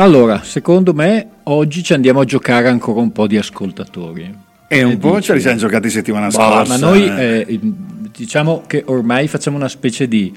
Allora, secondo me oggi ci andiamo a giocare ancora un po' di ascoltatori. E un po' ce li siamo giocati settimana scorsa. Ma noi eh, diciamo che ormai facciamo una specie di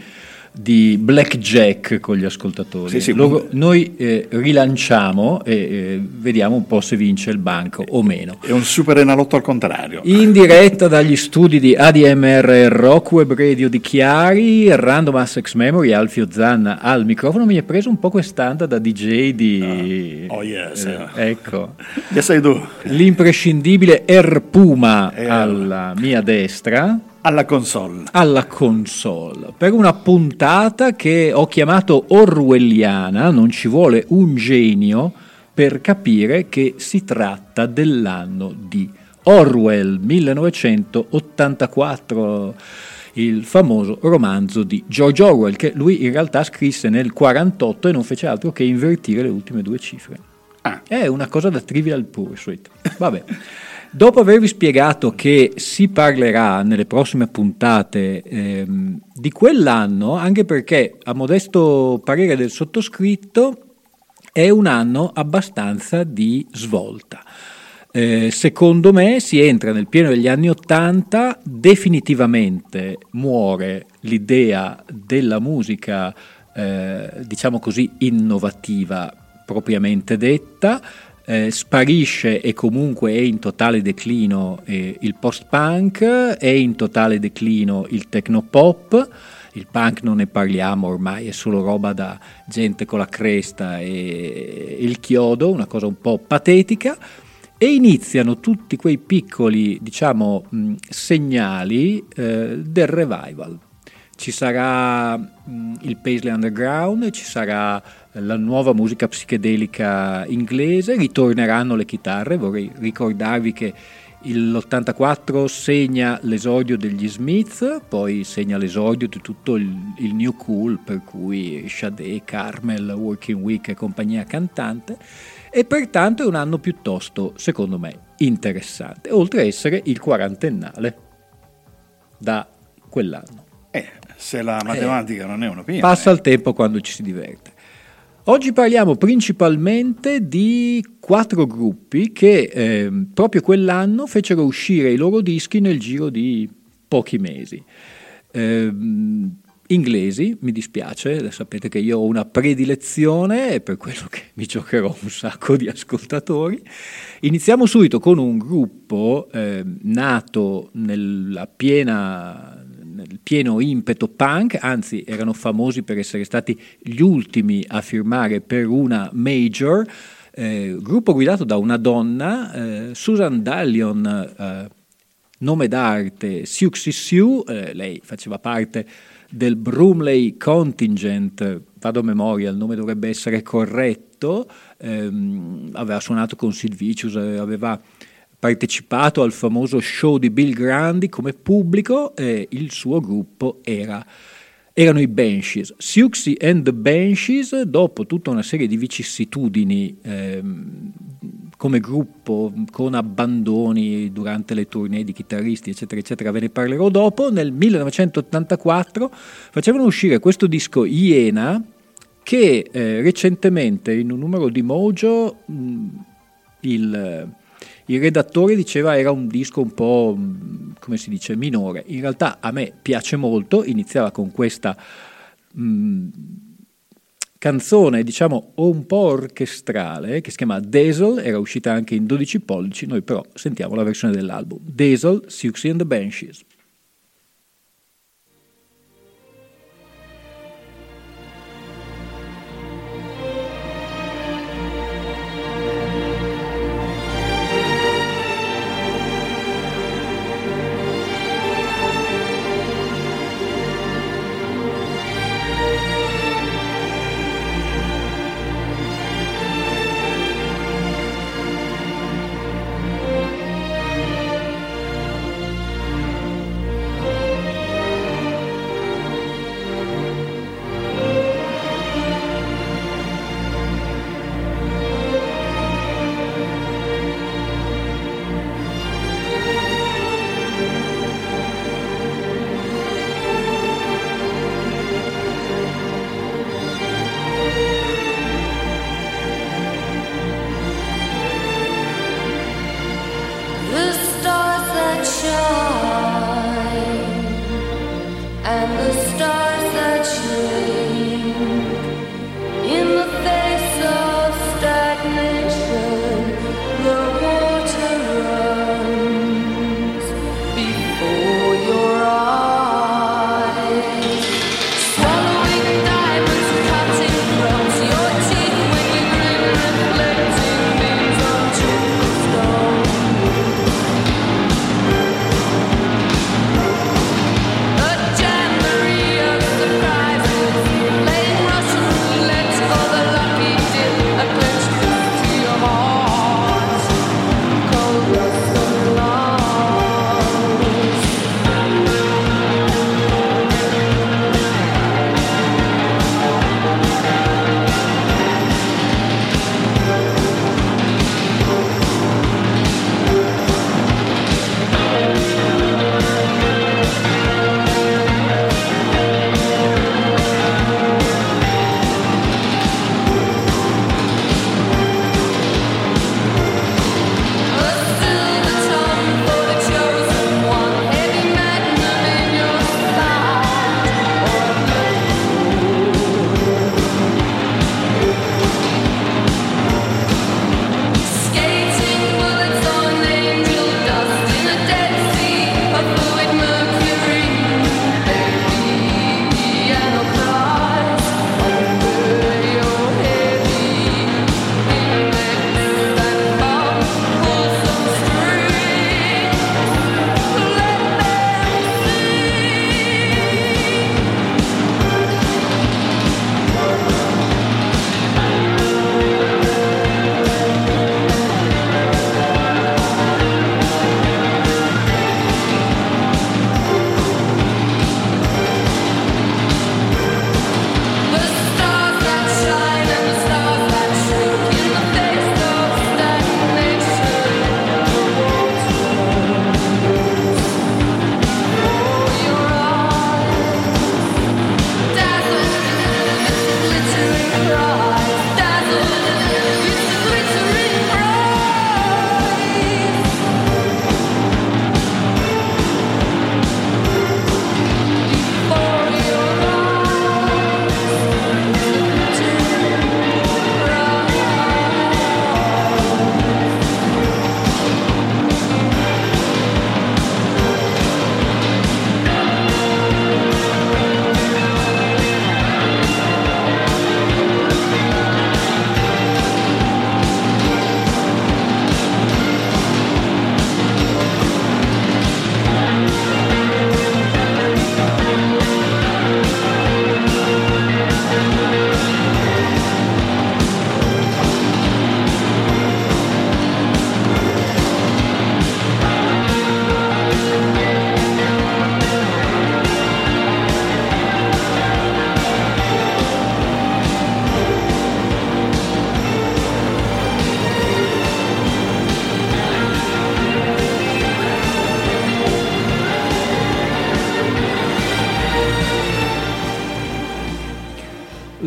di blackjack con gli ascoltatori. Sì, sì. Loro, noi eh, rilanciamo e eh, vediamo un po' se vince il banco o meno. È un super enalotto al contrario. In diretta dagli studi di ADMR Rock Web Radio di Chiari, Random Assex Memory, Alfio Zanna al microfono. Mi è preso un po' quest'anda da DJ di... Oh, oh yes. Eh, ecco. Che sei tu? L'imprescindibile Erpuma alla mia destra alla console. Alla console. Per una puntata che ho chiamato orwelliana, non ci vuole un genio per capire che si tratta dell'anno di Orwell 1984 il famoso romanzo di George Orwell che lui in realtà scrisse nel 48 e non fece altro che invertire le ultime due cifre. Ah. È una cosa da Trivial Pursuit. Vabbè. Dopo avervi spiegato che si parlerà nelle prossime puntate ehm, di quell'anno, anche perché a modesto parere del sottoscritto è un anno abbastanza di svolta. Eh, secondo me si entra nel pieno degli anni Ottanta, definitivamente muore l'idea della musica, eh, diciamo così, innovativa propriamente detta, eh, sparisce e comunque è in totale declino eh, il post-punk, è in totale declino il techno-pop, il punk non ne parliamo ormai, è solo roba da gente con la cresta e il chiodo, una cosa un po' patetica, e iniziano tutti quei piccoli, diciamo, mh, segnali eh, del revival. Ci sarà il Paisley Underground, ci sarà la nuova musica psichedelica inglese, ritorneranno le chitarre, vorrei ricordarvi che l'84 segna l'esordio degli Smith, poi segna l'esordio di tutto il, il New Cool, per cui Sade, Carmel, Working Week e compagnia cantante, e pertanto è un anno piuttosto, secondo me, interessante, oltre a essere il quarantennale da quell'anno. Eh, se la matematica eh, non è un'opinione. Passa il tempo quando ci si diverte. Oggi parliamo principalmente di quattro gruppi che eh, proprio quell'anno fecero uscire i loro dischi nel giro di pochi mesi. Eh, inglesi, mi dispiace, sapete che io ho una predilezione e per quello che mi giocherò un sacco di ascoltatori. Iniziamo subito con un gruppo eh, nato nella piena pieno impeto punk, anzi erano famosi per essere stati gli ultimi a firmare per una major, eh, gruppo guidato da una donna, eh, Susan Dallion, eh, nome d'arte Siuxi Siu, eh, lei faceva parte del Brumley Contingent, vado a memoria, il nome dovrebbe essere corretto, ehm, aveva suonato con Sid Vicious, aveva partecipato al famoso show di Bill Grandi come pubblico e il suo gruppo era, erano i Banshees. Siuxi and the Banshees, dopo tutta una serie di vicissitudini ehm, come gruppo, con abbandoni durante le tournée di chitarristi, eccetera, eccetera, ve ne parlerò dopo, nel 1984 facevano uscire questo disco Iena che eh, recentemente in un numero di Mojo mh, il il redattore diceva era un disco un po', mm, come si dice, minore. In realtà a me piace molto, iniziava con questa mh, mm, canzone, diciamo, un po' orchestrale, che si chiama Dazzle, era uscita anche in 12 pollici, noi però sentiamo la versione dell'album. Dazzle, Siouxsie and the Banshees.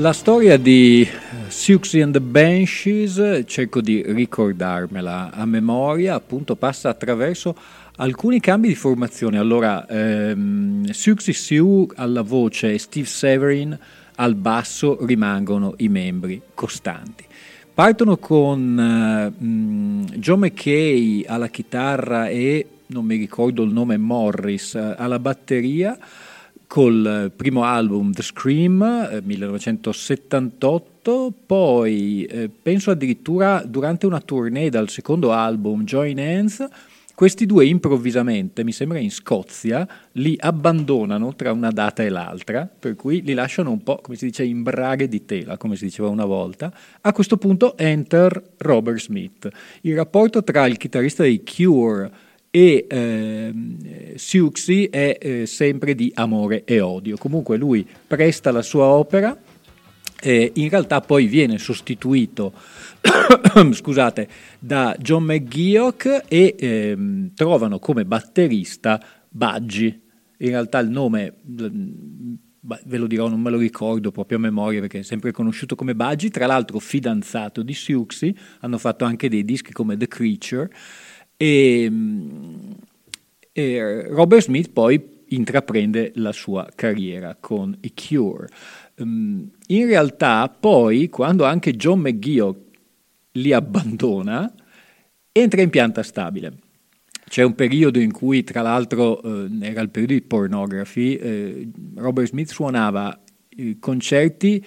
La storia di Siouxsie and the Banshees, cerco di ricordarmela a memoria, appunto passa attraverso alcuni cambi di formazione. Allora, ehm, Siouxsie Sioux alla voce e Steve Severin al basso rimangono i membri costanti. Partono con uh, John McKay alla chitarra e non mi ricordo il nome Morris uh, alla batteria col primo album The Scream uh, 1978 poi eh, penso addirittura durante una tournée dal secondo album Join Hands questi due improvvisamente, mi sembra in Scozia, li abbandonano tra una data e l'altra, per cui li lasciano un po', come si dice, in braghe di tela, come si diceva una volta. A questo punto enter Robert Smith. Il rapporto tra il chitarrista dei Cure e eh, Siouxsie è eh, sempre di amore e odio. Comunque lui presta la sua opera, eh, in realtà poi viene sostituito scusate, da John McGeoch e ehm, trovano come batterista Budgie. In realtà il nome, ve lo dirò, non me lo ricordo proprio a memoria perché è sempre conosciuto come Budgie, tra l'altro fidanzato di Siouxsie, hanno fatto anche dei dischi come The Creature e, e Robert Smith poi intraprende la sua carriera con i Cure. Um, in realtà poi quando anche John McGeoch li abbandona, entra in pianta stabile. C'è un periodo in cui, tra l'altro, eh, era il periodo di pornography, eh, Robert Smith suonava eh, concerti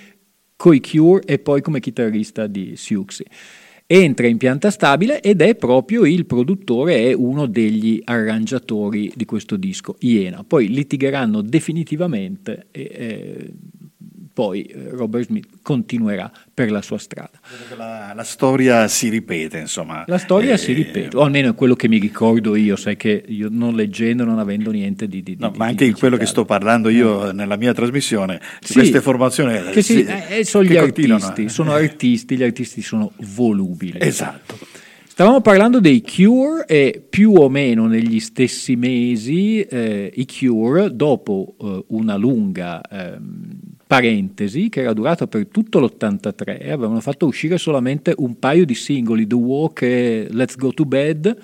coi Cure e poi come chitarrista di Siouxsie. Entra in pianta stabile ed è proprio il produttore, è uno degli arrangiatori di questo disco, Iena. Poi litigheranno definitivamente e eh, poi eh, Robert Smith continuerà per la sua strada. La, la storia si ripete, insomma. La storia eh, si ripete, o almeno è quello che mi ricordo io, sai che io non leggendo, non avendo niente di... di no, di, ma anche di quello che sto parlando io no. nella mia trasmissione, sì, queste formazioni... Che si, eh, sono gli artisti, sono artisti, gli artisti sono volubili. Esatto. Stavamo parlando dei Cure e più o meno negli stessi mesi eh, i Cure, dopo eh, una lunga eh, parentesi che era durata per tutto l'83, avevano fatto uscire solamente un paio di singoli, The Walk e Let's Go to Bed,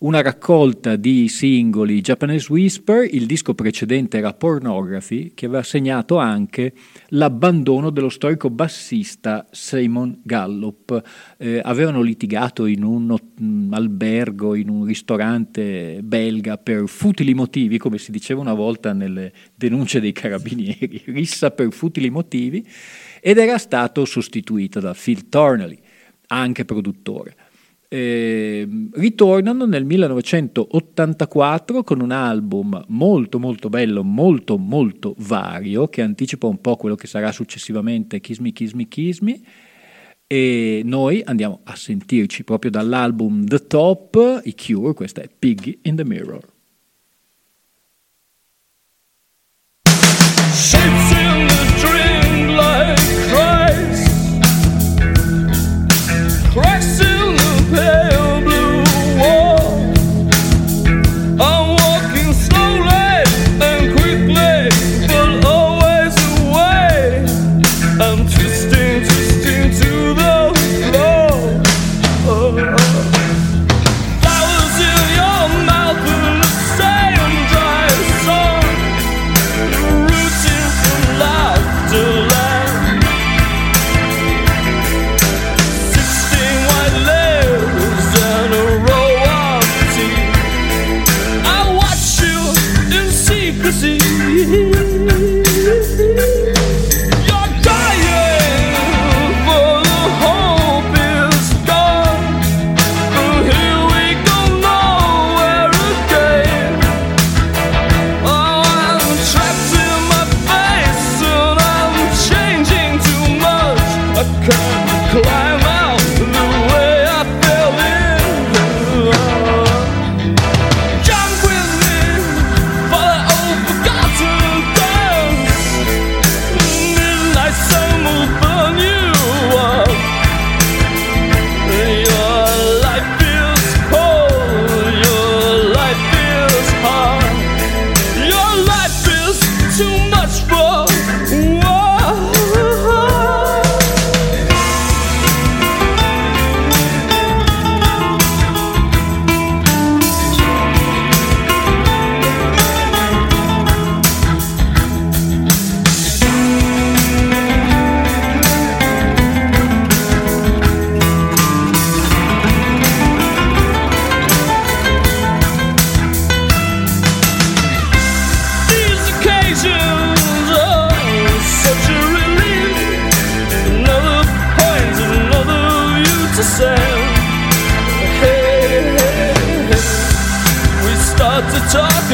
una raccolta di singoli Japanese Whisper, il disco precedente era Pornography, che aveva segnato anche l'abbandono dello storico bassista Simon Gallup. Eh, avevano litigato in un um, albergo, in un ristorante belga per futili motivi, come si diceva una volta nelle denunce dei carabinieri, rissa per futili motivi, ed era stato sostituito da Phil Tornelly, anche produttore eh, ritornano nel 1984 con un album molto molto bello, molto molto vario, che anticipa un po' quello che sarà successivamente Kiss Me, Kiss Me, Kiss Me. E noi andiamo a sentirci proprio dall'album The Top, i Cure, questa è Piggy in the Mirror. Flowers in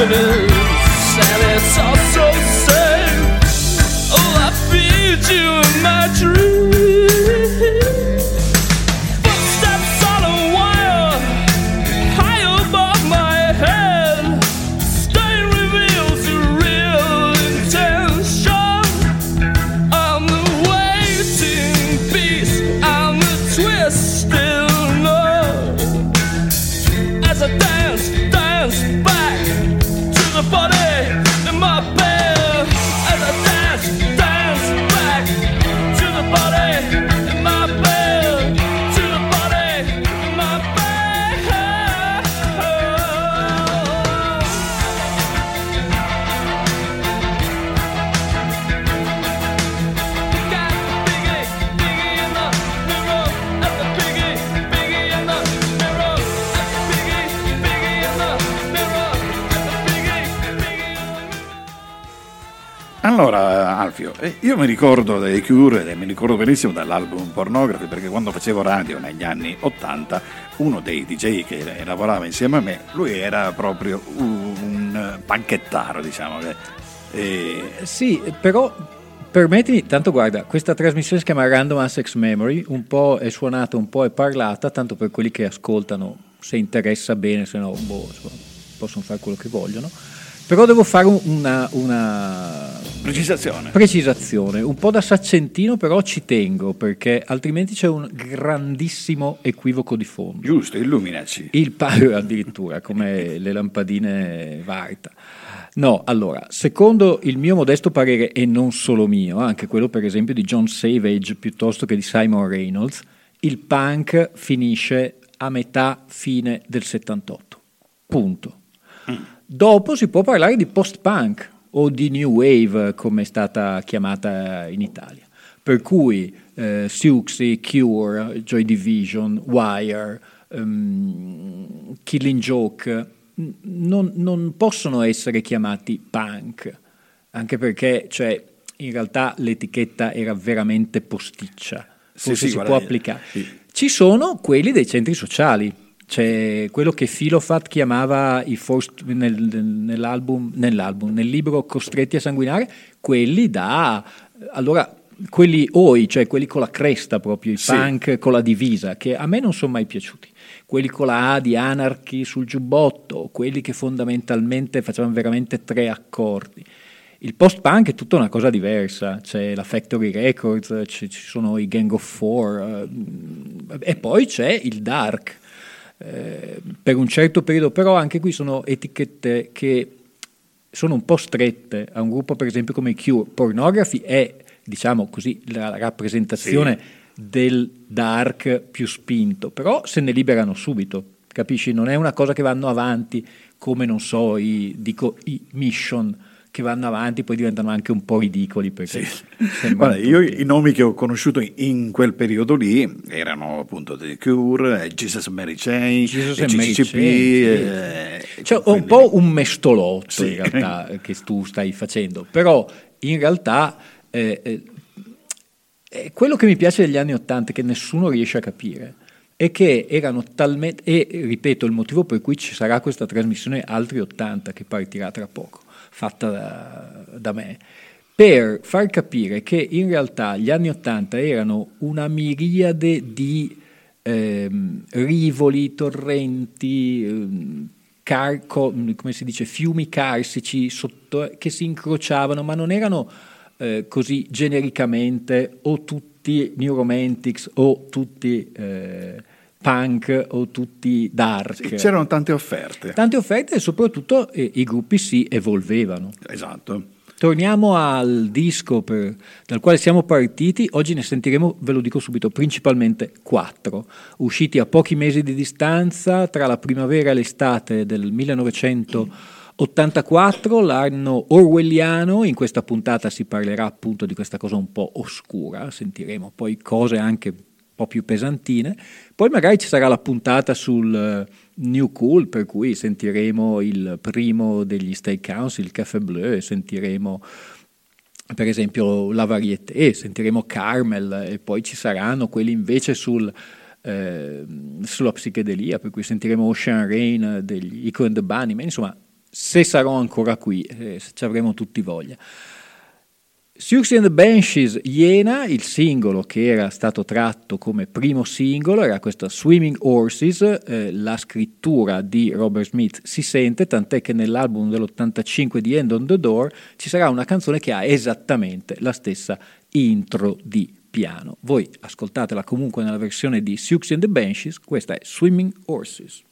afternoon. Alfio, eh, io mi ricordo dei Cure e mi ricordo benissimo dall'album Pornography perché quando facevo radio negli anni 80, uno dei DJ che lavorava insieme a me, lui era proprio un, panchettaro, diciamo. e- Sì, però permettimi, tanto guarda, questa trasmissione si chiama Random Access Memory, un po' è suonata, un po' è parlata, tanto per quelli che ascoltano, se interessa bene, se no, boh, possono fare quello che vogliono. Però devo fare un- una, una precisazione. precisazione, un po' da saccentino, però ci tengo, perché altrimenti c'è un grandissimo equivoco di fondo. Giusto, illuminaci. Il palo addirittura, come le lampadine Varta. No, allora, secondo il mio modesto parere, e non solo mio, anche quello per esempio di John Savage piuttosto che di Simon Reynolds, il punk finisce a metà fine del 78. Punto. Dopo si può parlare di post-punk o di new wave, come è stata chiamata in Italia. Per cui eh, Siouxsie, Cure, Joy Division, Wire, ehm, Killing Joke non, non possono essere chiamati punk, anche perché cioè, in realtà l'etichetta era veramente posticcia, Sì, forse sì, si guarda, può eh, applicare. sì. Ci sono quelli dei centri sociali, c'è quello che Filofat chiamava i forced- nel, nell'album, nell'album, nel libro Costretti a sanguinare, quelli da allora quelli OI, cioè quelli con la cresta proprio, i Sì. punk con la divisa, che a me non sono mai piaciuti. Quelli con la A di Anarchy sul giubbotto, quelli che fondamentalmente facevano veramente tre accordi. Il post-punk è tutta una cosa diversa, c'è la Factory Records, ci ci sono i Gang of Four, eh, e poi c'è il dark. Eh, per un certo periodo, però anche qui sono etichette che sono un po' strette a un gruppo per esempio come i Cure. Pornography è, diciamo così, la rappresentazione del dark più spinto, però se ne liberano subito, capisci? Non è una cosa che vanno avanti come, non so, i, dico, i mission che vanno avanti poi diventano anche un po' ridicoli perché sembrano Guarda, io i nomi che ho conosciuto in- quel periodo lì erano appunto The Cure, eh, Jesus Mary Chain, Jesus e sì. eh, Cioè, quindi- un po' un mestolotto Sì. in realtà che tu stai facendo, però in realtà eh, eh, quello che mi piace degli anni Ottanta che nessuno riesce a capire è che erano talmente, e ripeto il motivo per cui ci sarà questa trasmissione Altri 80 che partirà tra poco, fatta da, da me, per far capire che in realtà gli anni Ottanta erano una miriade di ehm, rivoli, torrenti, ehm, car- co- come si dice, fiumi carsici sotto- che si incrociavano, ma non erano eh, così genericamente o tutti New Romantics o tutti eh, punk o tutti dark. Sì, c'erano tante offerte. Tante offerte e soprattutto eh, i gruppi si evolvevano. Esatto. Torniamo al disco per- dal quale siamo partiti, oggi ne sentiremo, ve lo dico subito, principalmente quattro, usciti a pochi mesi di distanza tra la primavera e l'estate del 1984, l'anno orwelliano, in questa puntata si parlerà appunto di questa cosa un po' oscura, sentiremo poi cose anche po' più pesantine, poi magari ci sarà la puntata sul eh, New Cool, per cui sentiremo il primo degli Council, il Café Bleu, sentiremo per esempio la Varieté, sentiremo Carmel e poi ci saranno quelli invece sul, eh, sulla psichedelia, per cui sentiremo Ocean Rain degli Echo and the Bunnymen, insomma se sarò ancora qui, eh, ci avremo tutti voglia. Siouxsie and the Banshees Iena, il singolo che era stato tratto come primo singolo, era questa Swimming Horses, eh, la scrittura di Robert Smith si sente, tant'è che nell'album dell'85 di End on the Door ci sarà una canzone che ha esattamente la stessa intro di piano. Voi ascoltatela comunque nella versione di Siouxsie and the Banshees, questa è Swimming Horses.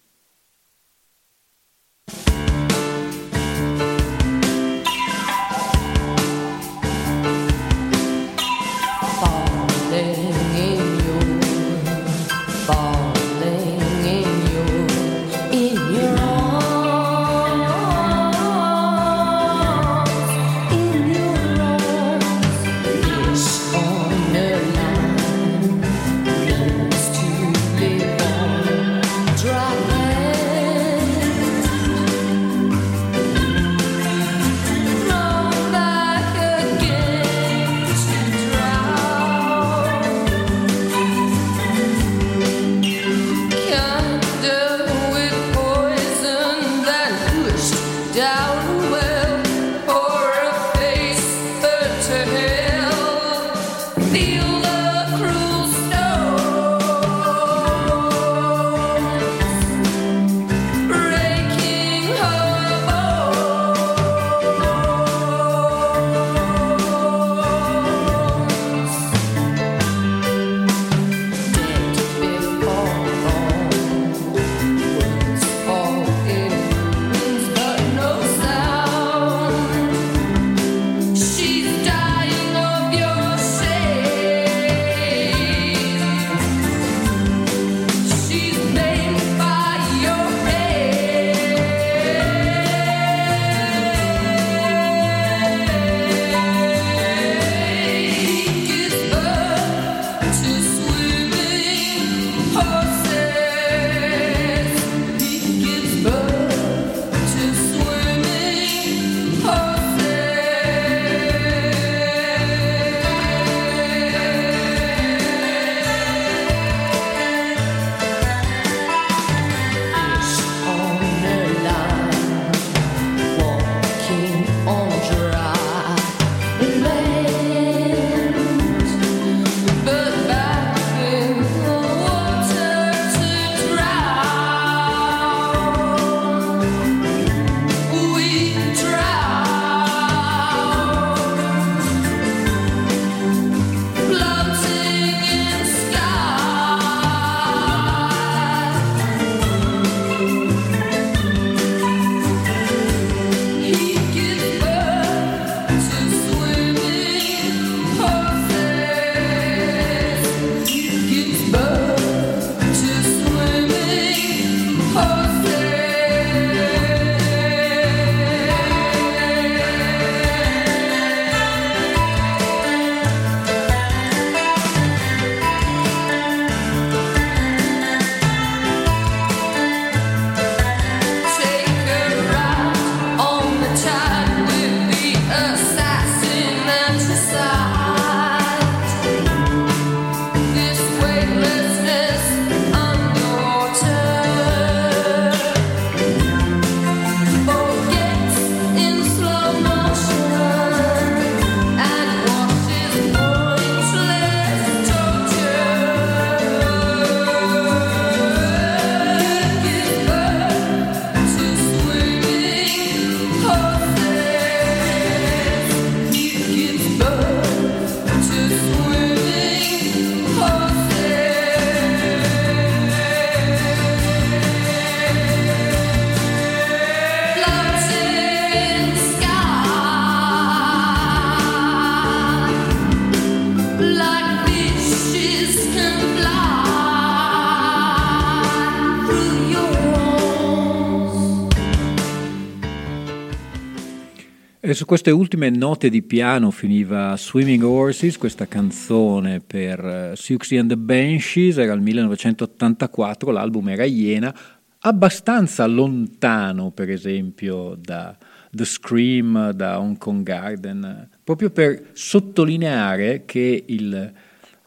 E su queste ultime note di piano finiva Swimming Horses, questa canzone per uh, Siouxsie and the Banshees, era il 1984, l'album era Iena, abbastanza lontano per esempio da The Scream, da Hong Kong Garden, proprio per sottolineare che il,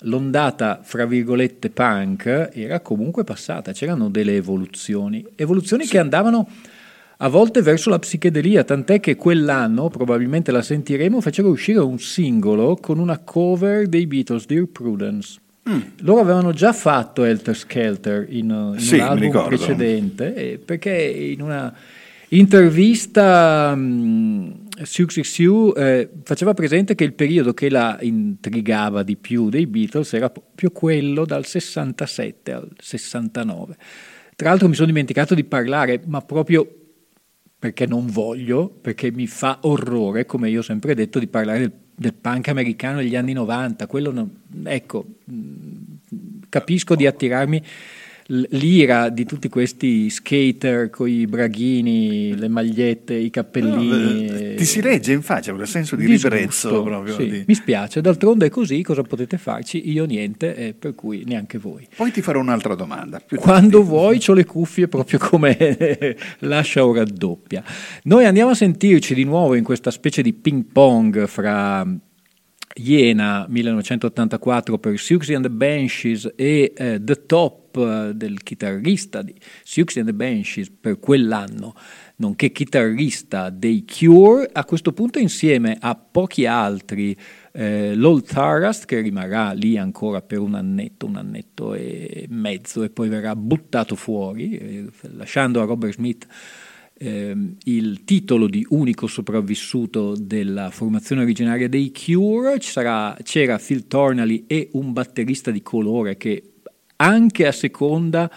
l'ondata, fra virgolette, punk era comunque passata, c'erano delle evoluzioni, evoluzioni sì. che andavano a volte verso la psichedelia, tant'è che quell'anno, probabilmente la sentiremo, fecero uscire un singolo con una cover dei Beatles, Dear Prudence. Mm. Loro avevano già fatto Helter Skelter in, in Sì, un album precedente, eh, perché in una intervista Siouxsie Sioux eh, faceva presente che il periodo che la intrigava di più dei Beatles era proprio quello dal 67 al 69. Tra l'altro mi sono dimenticato di parlare, ma proprio perché non voglio, perché mi fa orrore, come io ho sempre detto, di parlare del, del punk americano degli anni 90. Quello non, ecco, mh, capisco di attirarmi l'ira di tutti questi skater con i braghini, le magliette, i cappellini. No, ti si legge in faccia quel senso di Disgusto, ribrezzo proprio. sì. di- Mi spiace, d'altronde è così, cosa potete farci? Io niente, eh, per cui neanche voi. Poi ti farò un'altra domanda. Quando tardi. vuoi ho le cuffie proprio come lascia o raddoppia. Noi andiamo a sentirci di nuovo in questa specie di ping pong fra Iena 1984 per Siouxsie and the Banshees e eh, The Top eh, del chitarrista di Siouxsie and the Banshees per quell'anno, nonché chitarrista dei Cure, a questo punto insieme a pochi altri eh, Lol Tarast che rimarrà lì ancora per un annetto, un annetto e mezzo e poi verrà buttato fuori, eh, lasciando a Robert Smith ehm, il titolo di unico sopravvissuto della formazione originaria dei Cure, sarà- c'era Phil Tornally e un batterista di colore che anche a seconda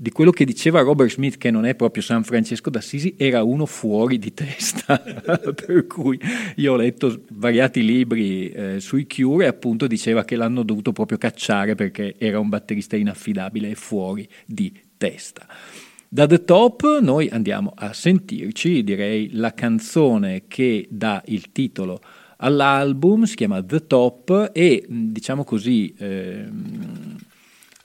di quello che diceva Robert Smith, che non è proprio San Francesco d'Assisi, era uno fuori di testa. per cui io ho letto svariati libri eh, sui Cure e appunto diceva che l'hanno dovuto proprio cacciare perché era un batterista inaffidabile e fuori di testa. Da The Top noi andiamo a sentirci, direi, la canzone che dà il titolo all'album, si chiama The Top e diciamo così ehm,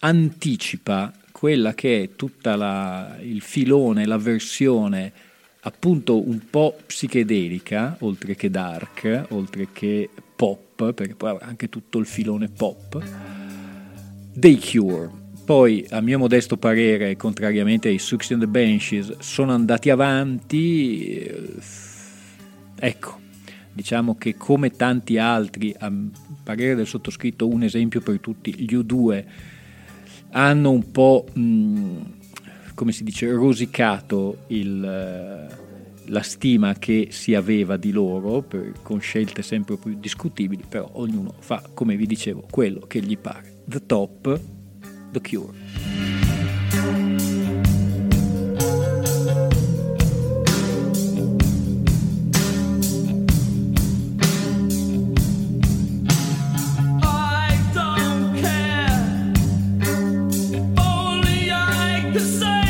anticipa quella che è tutta la, il filone, la versione appunto un po' psichedelica, oltre che dark, oltre che pop, perché poi anche tutto il filone pop, dei Cure. Poi, a mio modesto parere, contrariamente ai Sucks and the Banshees, sono andati avanti. eh, Ecco, diciamo che come tanti altri, a parere del sottoscritto, un esempio per tutti, gli U2 hanno un po', mh, come si dice, rosicato il, eh, la stima che si aveva di loro, per- con scelte sempre più discutibili, però ognuno fa, come vi dicevo, quello che gli pare. The Top, The Cure. I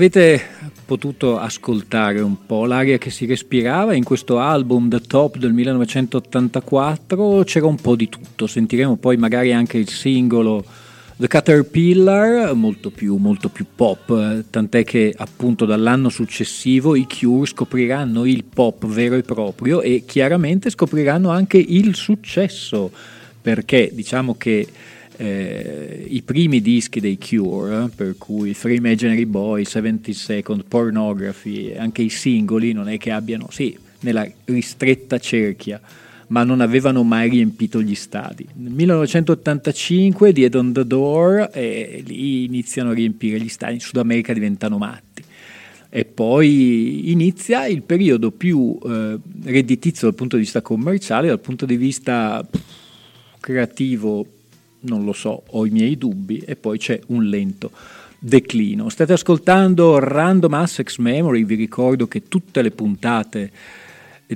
avete potuto ascoltare un po' l'aria che si respirava in questo album The Top del 1984, c'era un po' di tutto, sentiremo poi magari anche il singolo The Caterpillar, molto più, molto più pop, tant'è che appunto dall'anno successivo i Cure scopriranno il pop vero e proprio e chiaramente scopriranno anche il successo, perché diciamo che eh, i primi dischi dei Cure, eh, per cui Three Imaginary Boy, 70 Second, Pornography, anche i singoli non è che abbiano, sì, nella ristretta cerchia, ma non avevano mai riempito gli stadi. Nel 1985 di Head on the Door e lì iniziano a riempire gli stadi, in Sud America diventano matti. E poi inizia il periodo più eh, redditizio dal punto di vista commerciale, dal punto di vista pff, creativo non lo so, ho i miei dubbi e poi c'è un lento declino. State ascoltando Random Assex Memory, vi ricordo che tutte le puntate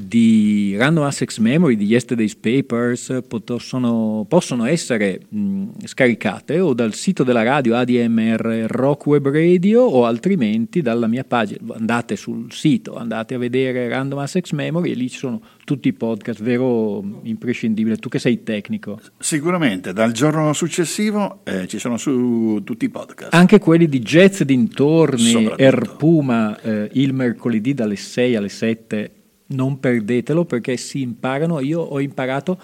di Random Assex Memory di Yesterday's Papers possono, possono essere mh, scaricate o dal sito della radio ADMR Rock Web Radio o altrimenti dalla mia pagina. Andate sul sito, andate a vedere Random Assex Memory e lì ci sono tutti i podcast, vero imprescindibile. Tu che sei tecnico. Sicuramente, dal giorno successivo eh, ci sono su tutti i podcast. Anche quelli di Jazz dintorni. Erpuma, eh, il mercoledì dalle 6 alle 7 non perdetelo perché si imparano. Io ho imparato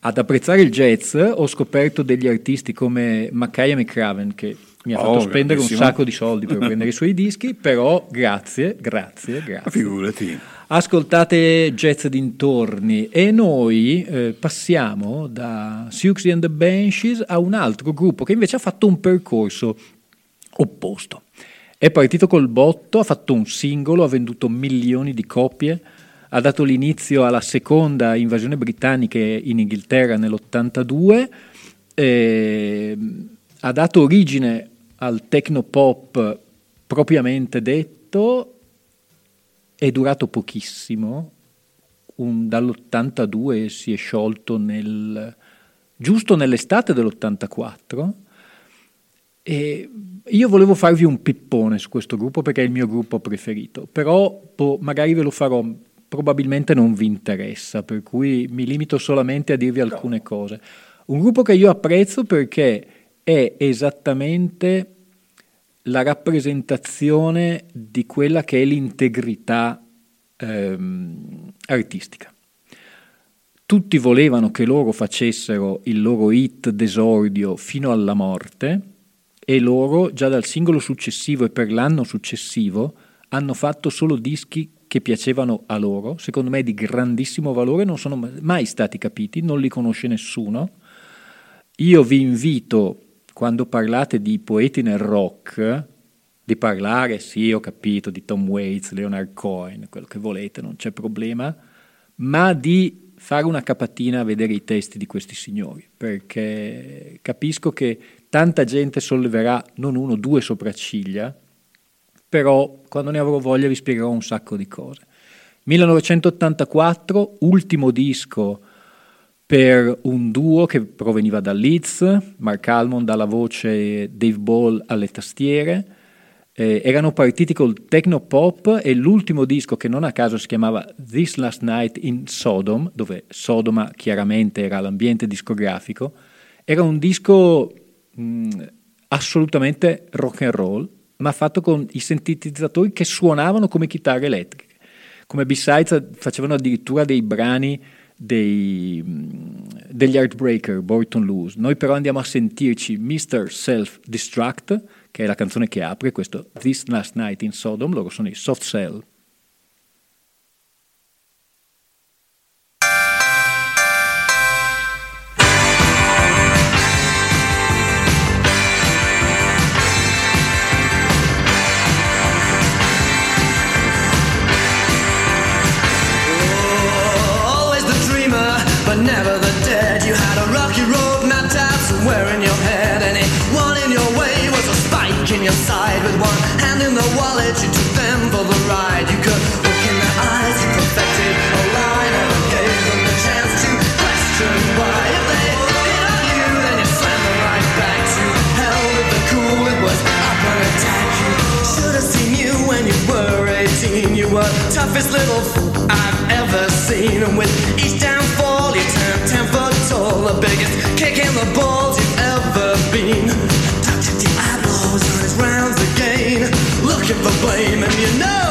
ad apprezzare il jazz, ho scoperto degli artisti come Makaya McCraven che mi ha Oh, fatto spendere un sacco di soldi per prendere i suoi dischi, però grazie, grazie, grazie. figurati. Ascoltate Jazz dintorni e noi eh, passiamo da Siouxsie and the Banshees a un altro gruppo che invece ha fatto un percorso opposto. È partito col botto, ha fatto un singolo, ha venduto milioni di copie, ha dato l'inizio alla seconda invasione britannica in Inghilterra nell'82, eh, ha dato origine al technopop propriamente detto, è durato pochissimo, un- dall'82 si è sciolto nel, giusto nell'estate dell'84 e io volevo farvi un pippone su questo gruppo perché è il mio gruppo preferito, però boh, magari ve lo farò, probabilmente non vi interessa, per cui mi limito solamente a dirvi alcune cose. Un gruppo che io apprezzo perché è esattamente la rappresentazione di quella che è l'integrità ehm, artistica. Tutti volevano che loro facessero il loro hit d'esordio fino alla morte e loro già dal singolo successivo e per l'anno successivo hanno fatto solo dischi che piacevano a loro, secondo me di grandissimo valore, non sono mai stati capiti, non li conosce nessuno. Io vi invito, quando parlate di poeti nel rock, di parlare, sì, ho capito, di Tom Waits, Leonard Cohen, quello che volete, non c'è problema, ma di fare una capatina a vedere i testi di questi signori, perché capisco che tanta gente solleverà non uno, due sopracciglia, però quando ne avrò voglia vi spiegherò un sacco di cose. 1984, ultimo disco per un duo che proveniva da Leeds, Mark Almond alla voce, Dave Ball alle tastiere. Eh, erano partiti col techno pop e l'ultimo disco che non a caso si chiamava This Last Night in Sodom, dove Sodoma chiaramente era l'ambiente discografico, era un disco mh, assolutamente rock and roll, ma fatto con i sintetizzatori che suonavano come chitarre elettriche. Come B-sides facevano addirittura dei brani dei, mh, degli Heartbreaker, Borton Loose. Noi però andiamo a sentirci Mr. Self-Destruct, che è la canzone che apre questo This Last Night in Sodom, loro sono i Soft Cell. were toughest little f- I've ever seen. And with each downfall, you turn ten foot tall, the biggest kick in the balls you've ever been. Touching the eyeballs on his rounds again, looking for blame, and you know.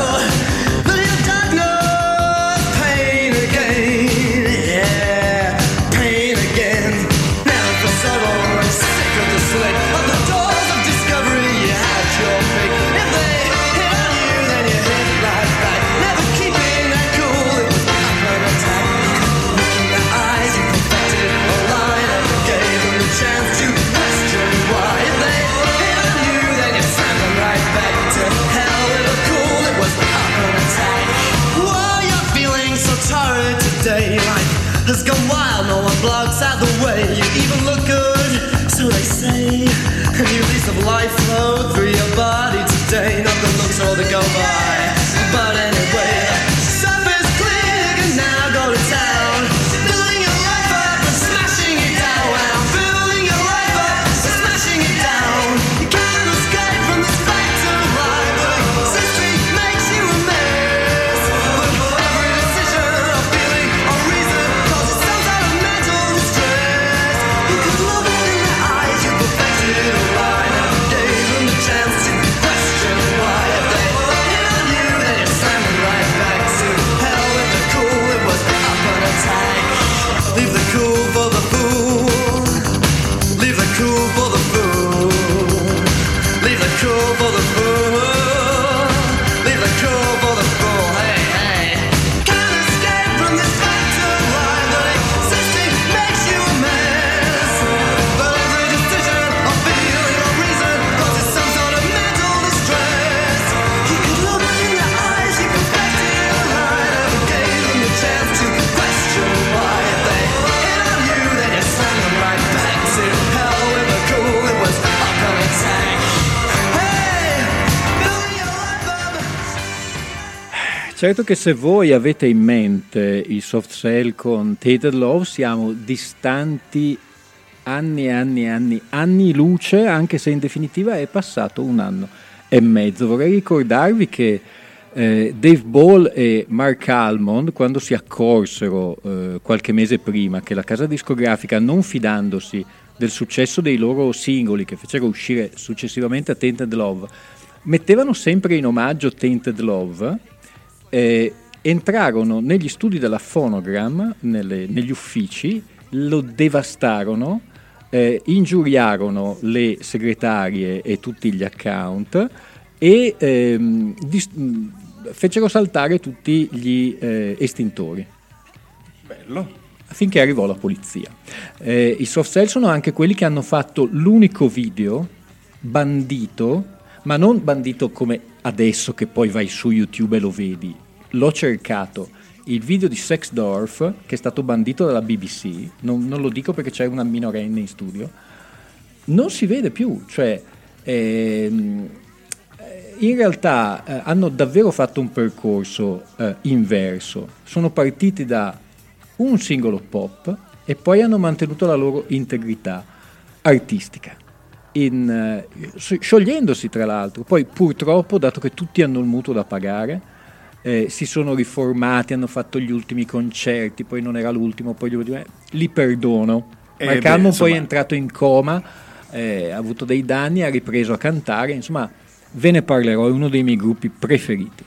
Certo che se voi avete in mente i soft cell con Tated Love siamo distanti anni e anni e anni, anni luce, anche se in definitiva è passato un anno e mezzo. Vorrei ricordarvi che eh, Dave Ball e Mark Almond, quando si accorsero eh, qualche mese prima che la casa discografica, non fidandosi del successo dei loro singoli che fecero uscire successivamente a Tainted Love, mettevano sempre in omaggio Tainted Love, eh, entrarono negli studi della Phonogram, nelle- negli uffici, lo devastarono, eh, ingiuriarono le segretarie e tutti gli account e ehm, dis- mh, fecero saltare tutti gli eh, estintori Bello. finché arrivò la polizia. Eh, I soft cell sono anche quelli che hanno fatto l'unico video bandito, ma non bandito come adesso che poi vai su YouTube e lo vedi. L'ho cercato. Il video di Sexdorf, che è stato bandito dalla BBC, non, non lo dico perché c'è una minorenne in studio, non si vede più. Cioè, ehm, in realtà eh, hanno davvero fatto un percorso eh, inverso. Sono partiti da un singolo pop e poi hanno mantenuto la loro integrità artistica, in, eh, sciogliendosi tra l'altro. Poi purtroppo, dato che tutti hanno il mutuo da pagare, eh, si sono riformati, hanno fatto gli ultimi concerti, poi non era l'ultimo, poi gli ultimi, li perdono. Eh, Mark beh, Almond poi è insomma- entrato in coma, eh, ha avuto dei danni, ha ripreso a cantare, insomma ve ne parlerò, è uno dei miei gruppi preferiti.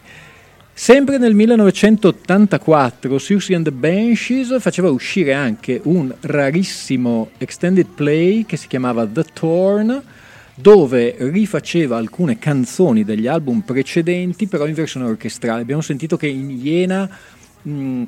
Sempre nel 1984 Susie and the Banshees faceva uscire anche un rarissimo extended play che si chiamava The Torn, dove rifaceva alcune canzoni degli album precedenti, però in versione orchestrale. Abbiamo sentito che in Iena mh,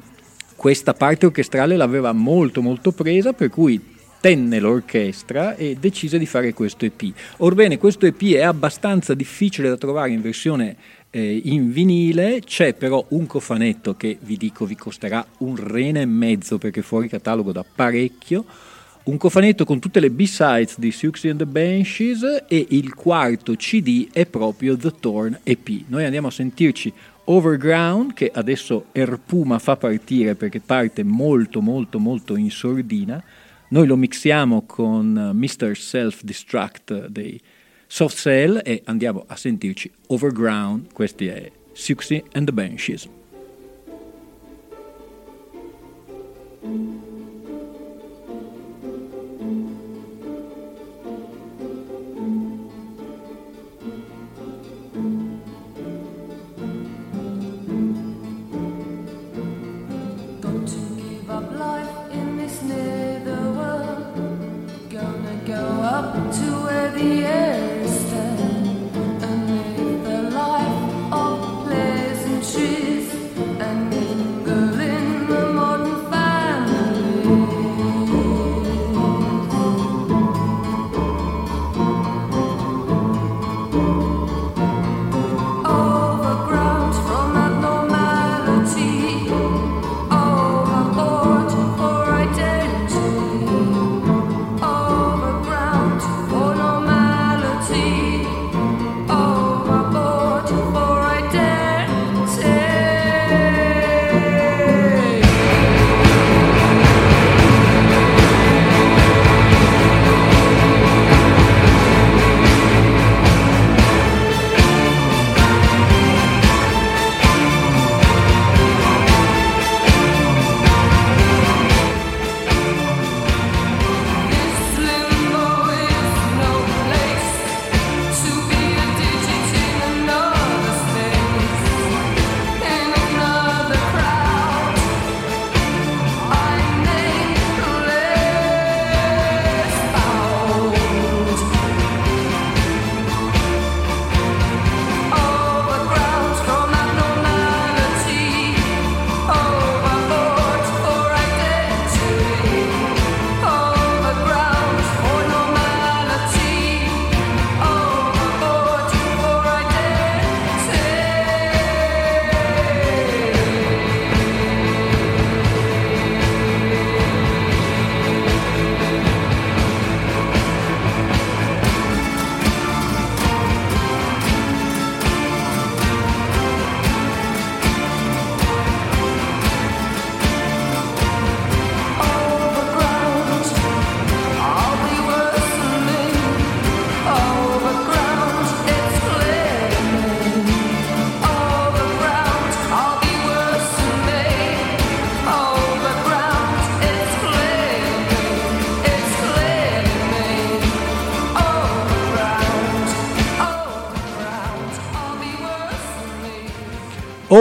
questa parte orchestrale l'aveva molto molto presa, per cui tenne l'orchestra e decise di fare questo EP. Orbene, questo EP è abbastanza difficile da trovare in versione eh, in vinile, c'è però un cofanetto che vi dico vi costerà un rene e mezzo perché fuori catalogo da parecchio, un cofanetto con tutte le B-sides di Siouxsie and the Banshees e il quarto CD è proprio The Torn EP. Noi andiamo a sentirci Overground che adesso Erpuma fa partire perché parte molto molto molto in sordina. Noi lo mixiamo con eh, Mr. Self Destruct dei Soft Cell e andiamo a sentirci Overground. Questi è Siouxsie and the Banshees.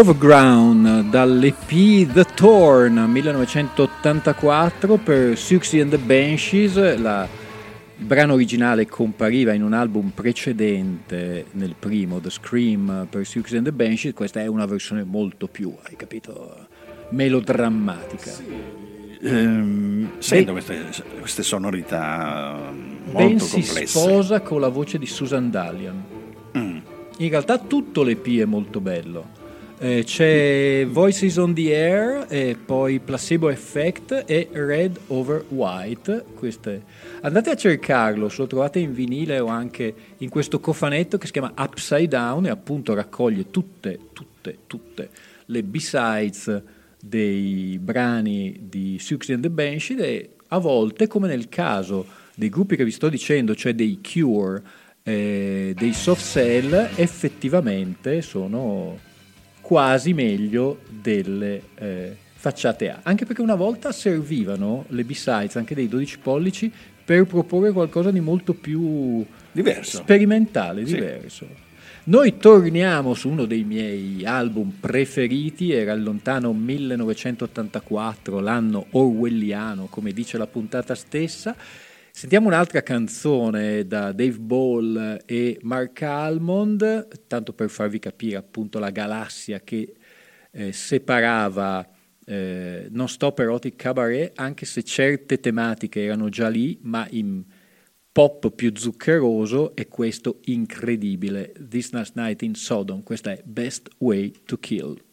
Overground dall'EP The Torn 1984 per Suxy and the Banshees. La, il brano originale compariva in un album precedente, nel primo, The Scream per Suxy and the Banshees. Questa è una versione molto più, hai capito, melodrammatica. Ehm, sento queste, queste sonorità molto Ben si complesse. sposa con la voce di Susan Dalian. Mm. In realtà tutto l'EP è molto bello. Eh, c'è Voices on the Air e poi Placebo Effect e Red Over White. Queste. Andate a cercarlo, se lo trovate in vinile o anche in questo cofanetto che si chiama Upside Down e appunto raccoglie tutte, tutte, tutte le B-sides dei brani di Suxy and the Banshee e a volte, come nel caso dei gruppi che vi sto dicendo, cioè dei Cure, eh, dei soft cell, effettivamente sono quasi meglio delle eh, facciate A. Anche perché una volta servivano le B-sides, anche dei 12 pollici, per proporre qualcosa di molto più Diverso. sperimentale, Sì. diverso. Noi torniamo su uno dei miei album preferiti, era il lontano 1984, l'anno orwelliano, come dice la puntata stessa. Sentiamo un'altra canzone da Dave Ball e Mark Almond, tanto per farvi capire appunto la galassia che eh, separava eh, Non Stop Erotic Cabaret, anche se certe tematiche erano già lì, ma in pop più zuccheroso e questo incredibile This Last Night in Sodom, questa è Best Way to Kill.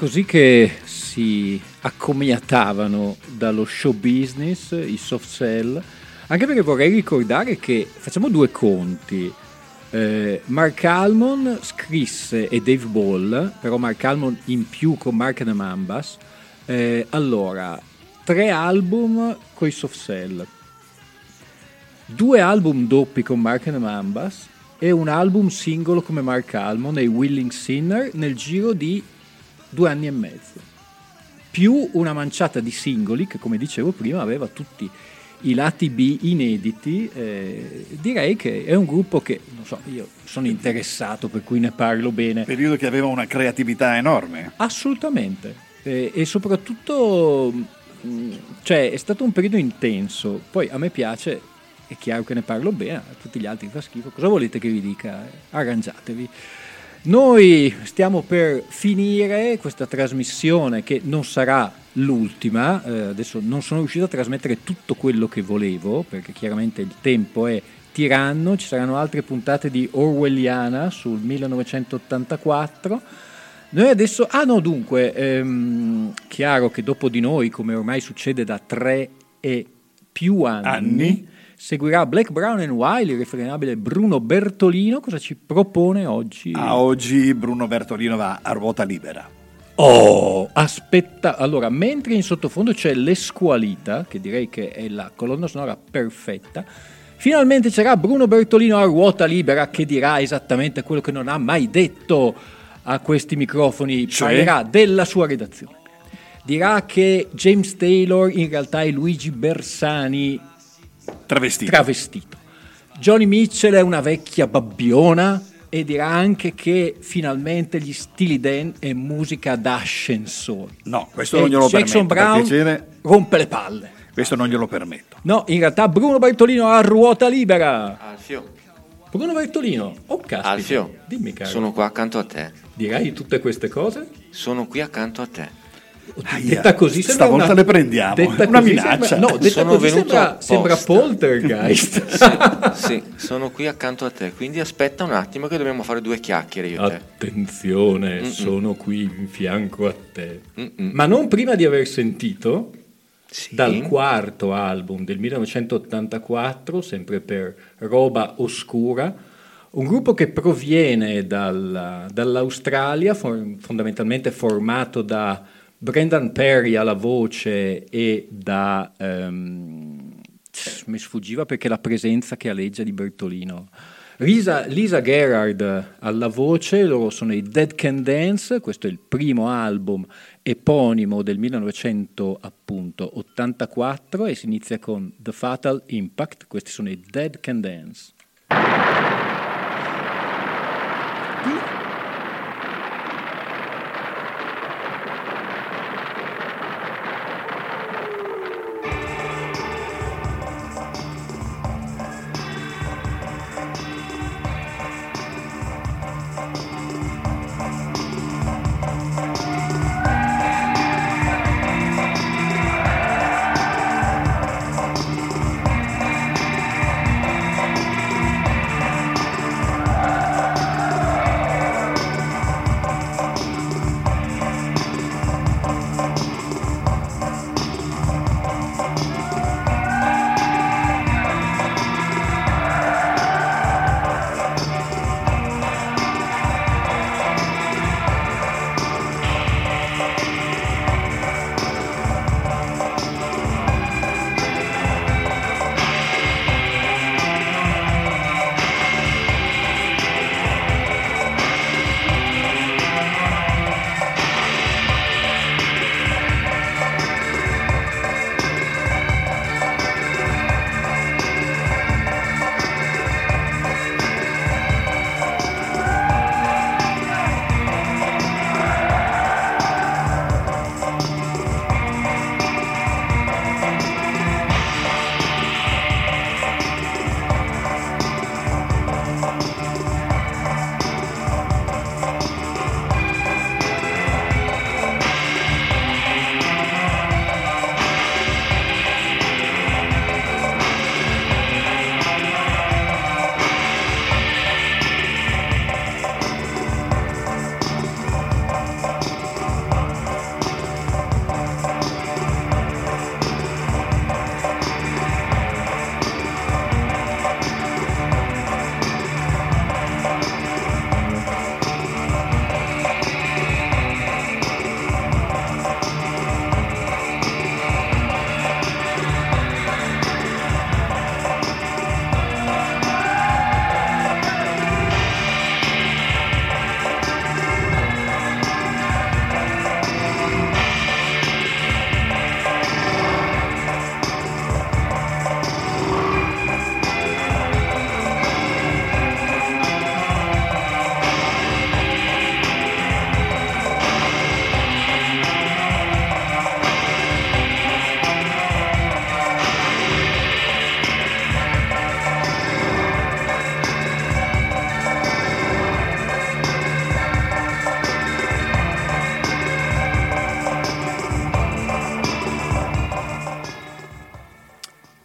Così che si accomiatavano dallo show business i soft cell, anche perché vorrei ricordare che facciamo due conti. Eh, Mark Almon scrisse e Dave Ball, però Mark Almon in più con Mark and Mambas. eh, allora, tre album con i soft cell, due album doppi con Mark and Mambas e un album singolo come Mark Almon e Willing Sinner nel giro di due anni e mezzo. Più una manciata di singoli che, come dicevo prima, aveva tutti i lati B inediti. eh, direi che è un gruppo che, non so, io sono interessato per cui ne parlo bene. Periodo che aveva una creatività enorme. Assolutamente. Eh, e soprattutto, mh, cioè, è stato un periodo intenso. Poi a me piace, è chiaro che ne parlo bene, a tutti gli altri fa schifo. Cosa volete che vi dica? Arrangiatevi. Noi stiamo per finire questa trasmissione che non sarà l'ultima, eh, adesso non sono riuscito a trasmettere tutto quello che volevo perché chiaramente il tempo è tiranno, ci saranno altre puntate di Orwelliana sul 1984. Noi adesso, ah no dunque, ehm, chiaro che dopo di noi, come ormai succede da tre e più anni, Anni? Seguirà Black, Brown and il refrenabile Bruno Bertolino, cosa ci propone oggi? A oggi Bruno Bertolino va a ruota libera. Oh, aspetta, allora, mentre in sottofondo c'è l'Esqualita, che direi che è la colonna sonora perfetta, finalmente c'era Bruno Bertolino a ruota libera che dirà esattamente quello che non ha mai detto a questi microfoni, Cioè? parlerà della sua redazione. Dirà che James Taylor in realtà è Luigi Bersani Travestito. travestito. Johnny Mitchell è una vecchia babbiona e dirà anche che finalmente gli stili Dan è musica d'ascensore. no, questo E non glielo Jackson permetto. Brown Per piacere, rompe le palle. questo non glielo permetto. No, in realtà Bruno Bertolino a ruota libera. Alfio, Bruno Bertolino, oh caspita. Alfio, Dimmi caro, sono qua accanto a te. dirai tutte queste cose? Sono qui accanto a te. Aia, detta così sembra stavolta una- le prendiamo. detta Una minaccia. Sembra, no, detta Sono così venuto sembra, sembra poltergeist. Sì, sono qui accanto a te, quindi aspetta un attimo che dobbiamo fare due chiacchiere io e te. Attenzione, sono qui in fianco a te. Mm-mm. Ma non prima di aver sentito Sì. dal quarto album del 1984, sempre per roba oscura, un gruppo che proviene dalla- dall'Australia, for- fondamentalmente formato da Brendan Perry alla voce e da... ehm, mi sfuggiva perché la presenza che aleggia di Bertolino. Lisa, Lisa Gerard alla voce, loro sono i Dead Can Dance, questo è il primo album eponimo del 1984 e si inizia con The Fatal Impact, questi sono i Dead Can Dance.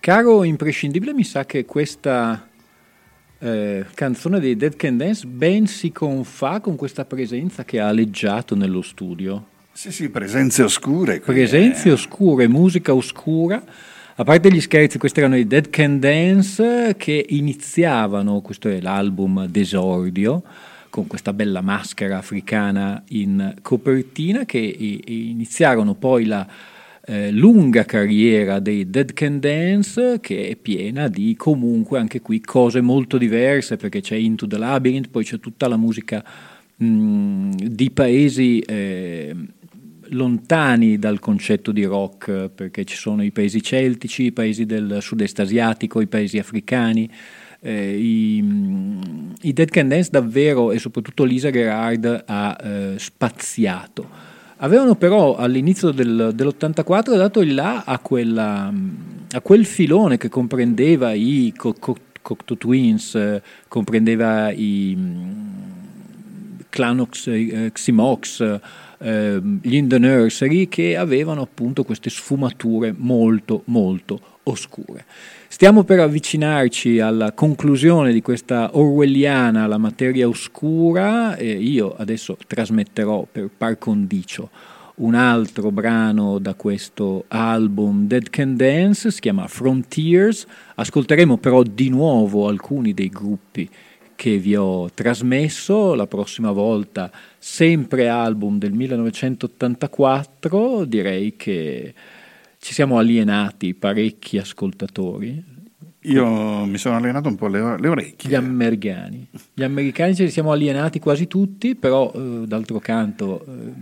Caro imprescindibile, mi sa che questa eh, canzone dei Dead Can Dance ben si confà con questa presenza che ha aleggiato nello studio. Sì, sì, presenze oscure. Presenze eh. oscure, musica oscura. A parte gli scherzi, questi erano i Dead Can Dance che iniziavano, questo è l'album d'esordio, con questa bella maschera africana in copertina, che iniziarono poi la eh, lunga carriera dei Dead Can Dance, che è piena di comunque anche qui cose molto diverse, perché c'è Into the Labyrinth, poi c'è tutta la musica mh, di paesi eh, lontani dal concetto di rock, perché ci sono i paesi celtici, i paesi del sud-est asiatico, i paesi africani. eh, i, I Dead Can Dance davvero e soprattutto Lisa Gerard ha eh, spaziato. Avevano però all'inizio del, dell'84 dato il là a, quella, a quel filone che comprendeva i Co- Co- Cocteau Twins, eh, comprendeva i Clanox, eh, Ximox, eh, gli In the Nursery che avevano appunto queste sfumature molto molto oscure. Stiamo per avvicinarci alla conclusione di questa orwelliana La materia oscura e io adesso trasmetterò per par condicio un altro brano da questo album Dead Can Dance, si chiama Frontiers, ascolteremo però di nuovo alcuni dei gruppi che vi ho trasmesso. La prossima volta, sempre album del 1984, direi che ci siamo alienati parecchi ascoltatori, Io mi sono allenato un po' le, le orecchie. gli americani. Gli americani ce li siamo alienati quasi tutti, però eh, d'altro canto eh,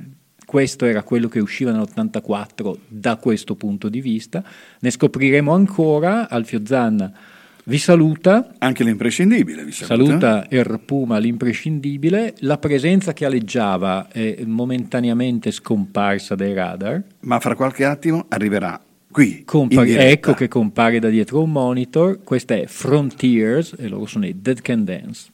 questo era quello che usciva nell'84 da questo punto di vista. Ne scopriremo ancora. Alfio Zanna vi saluta. Anche l'imprescindibile, vi saluta. Saluta Er Puma, l'imprescindibile. La presenza che aleggiava è momentaneamente scomparsa dai radar. Ma fra qualche attimo arriverà qui. Diretta. ecco che compare da dietro un monitor. Questa è Frontiers e loro sono i Dead Can Dance.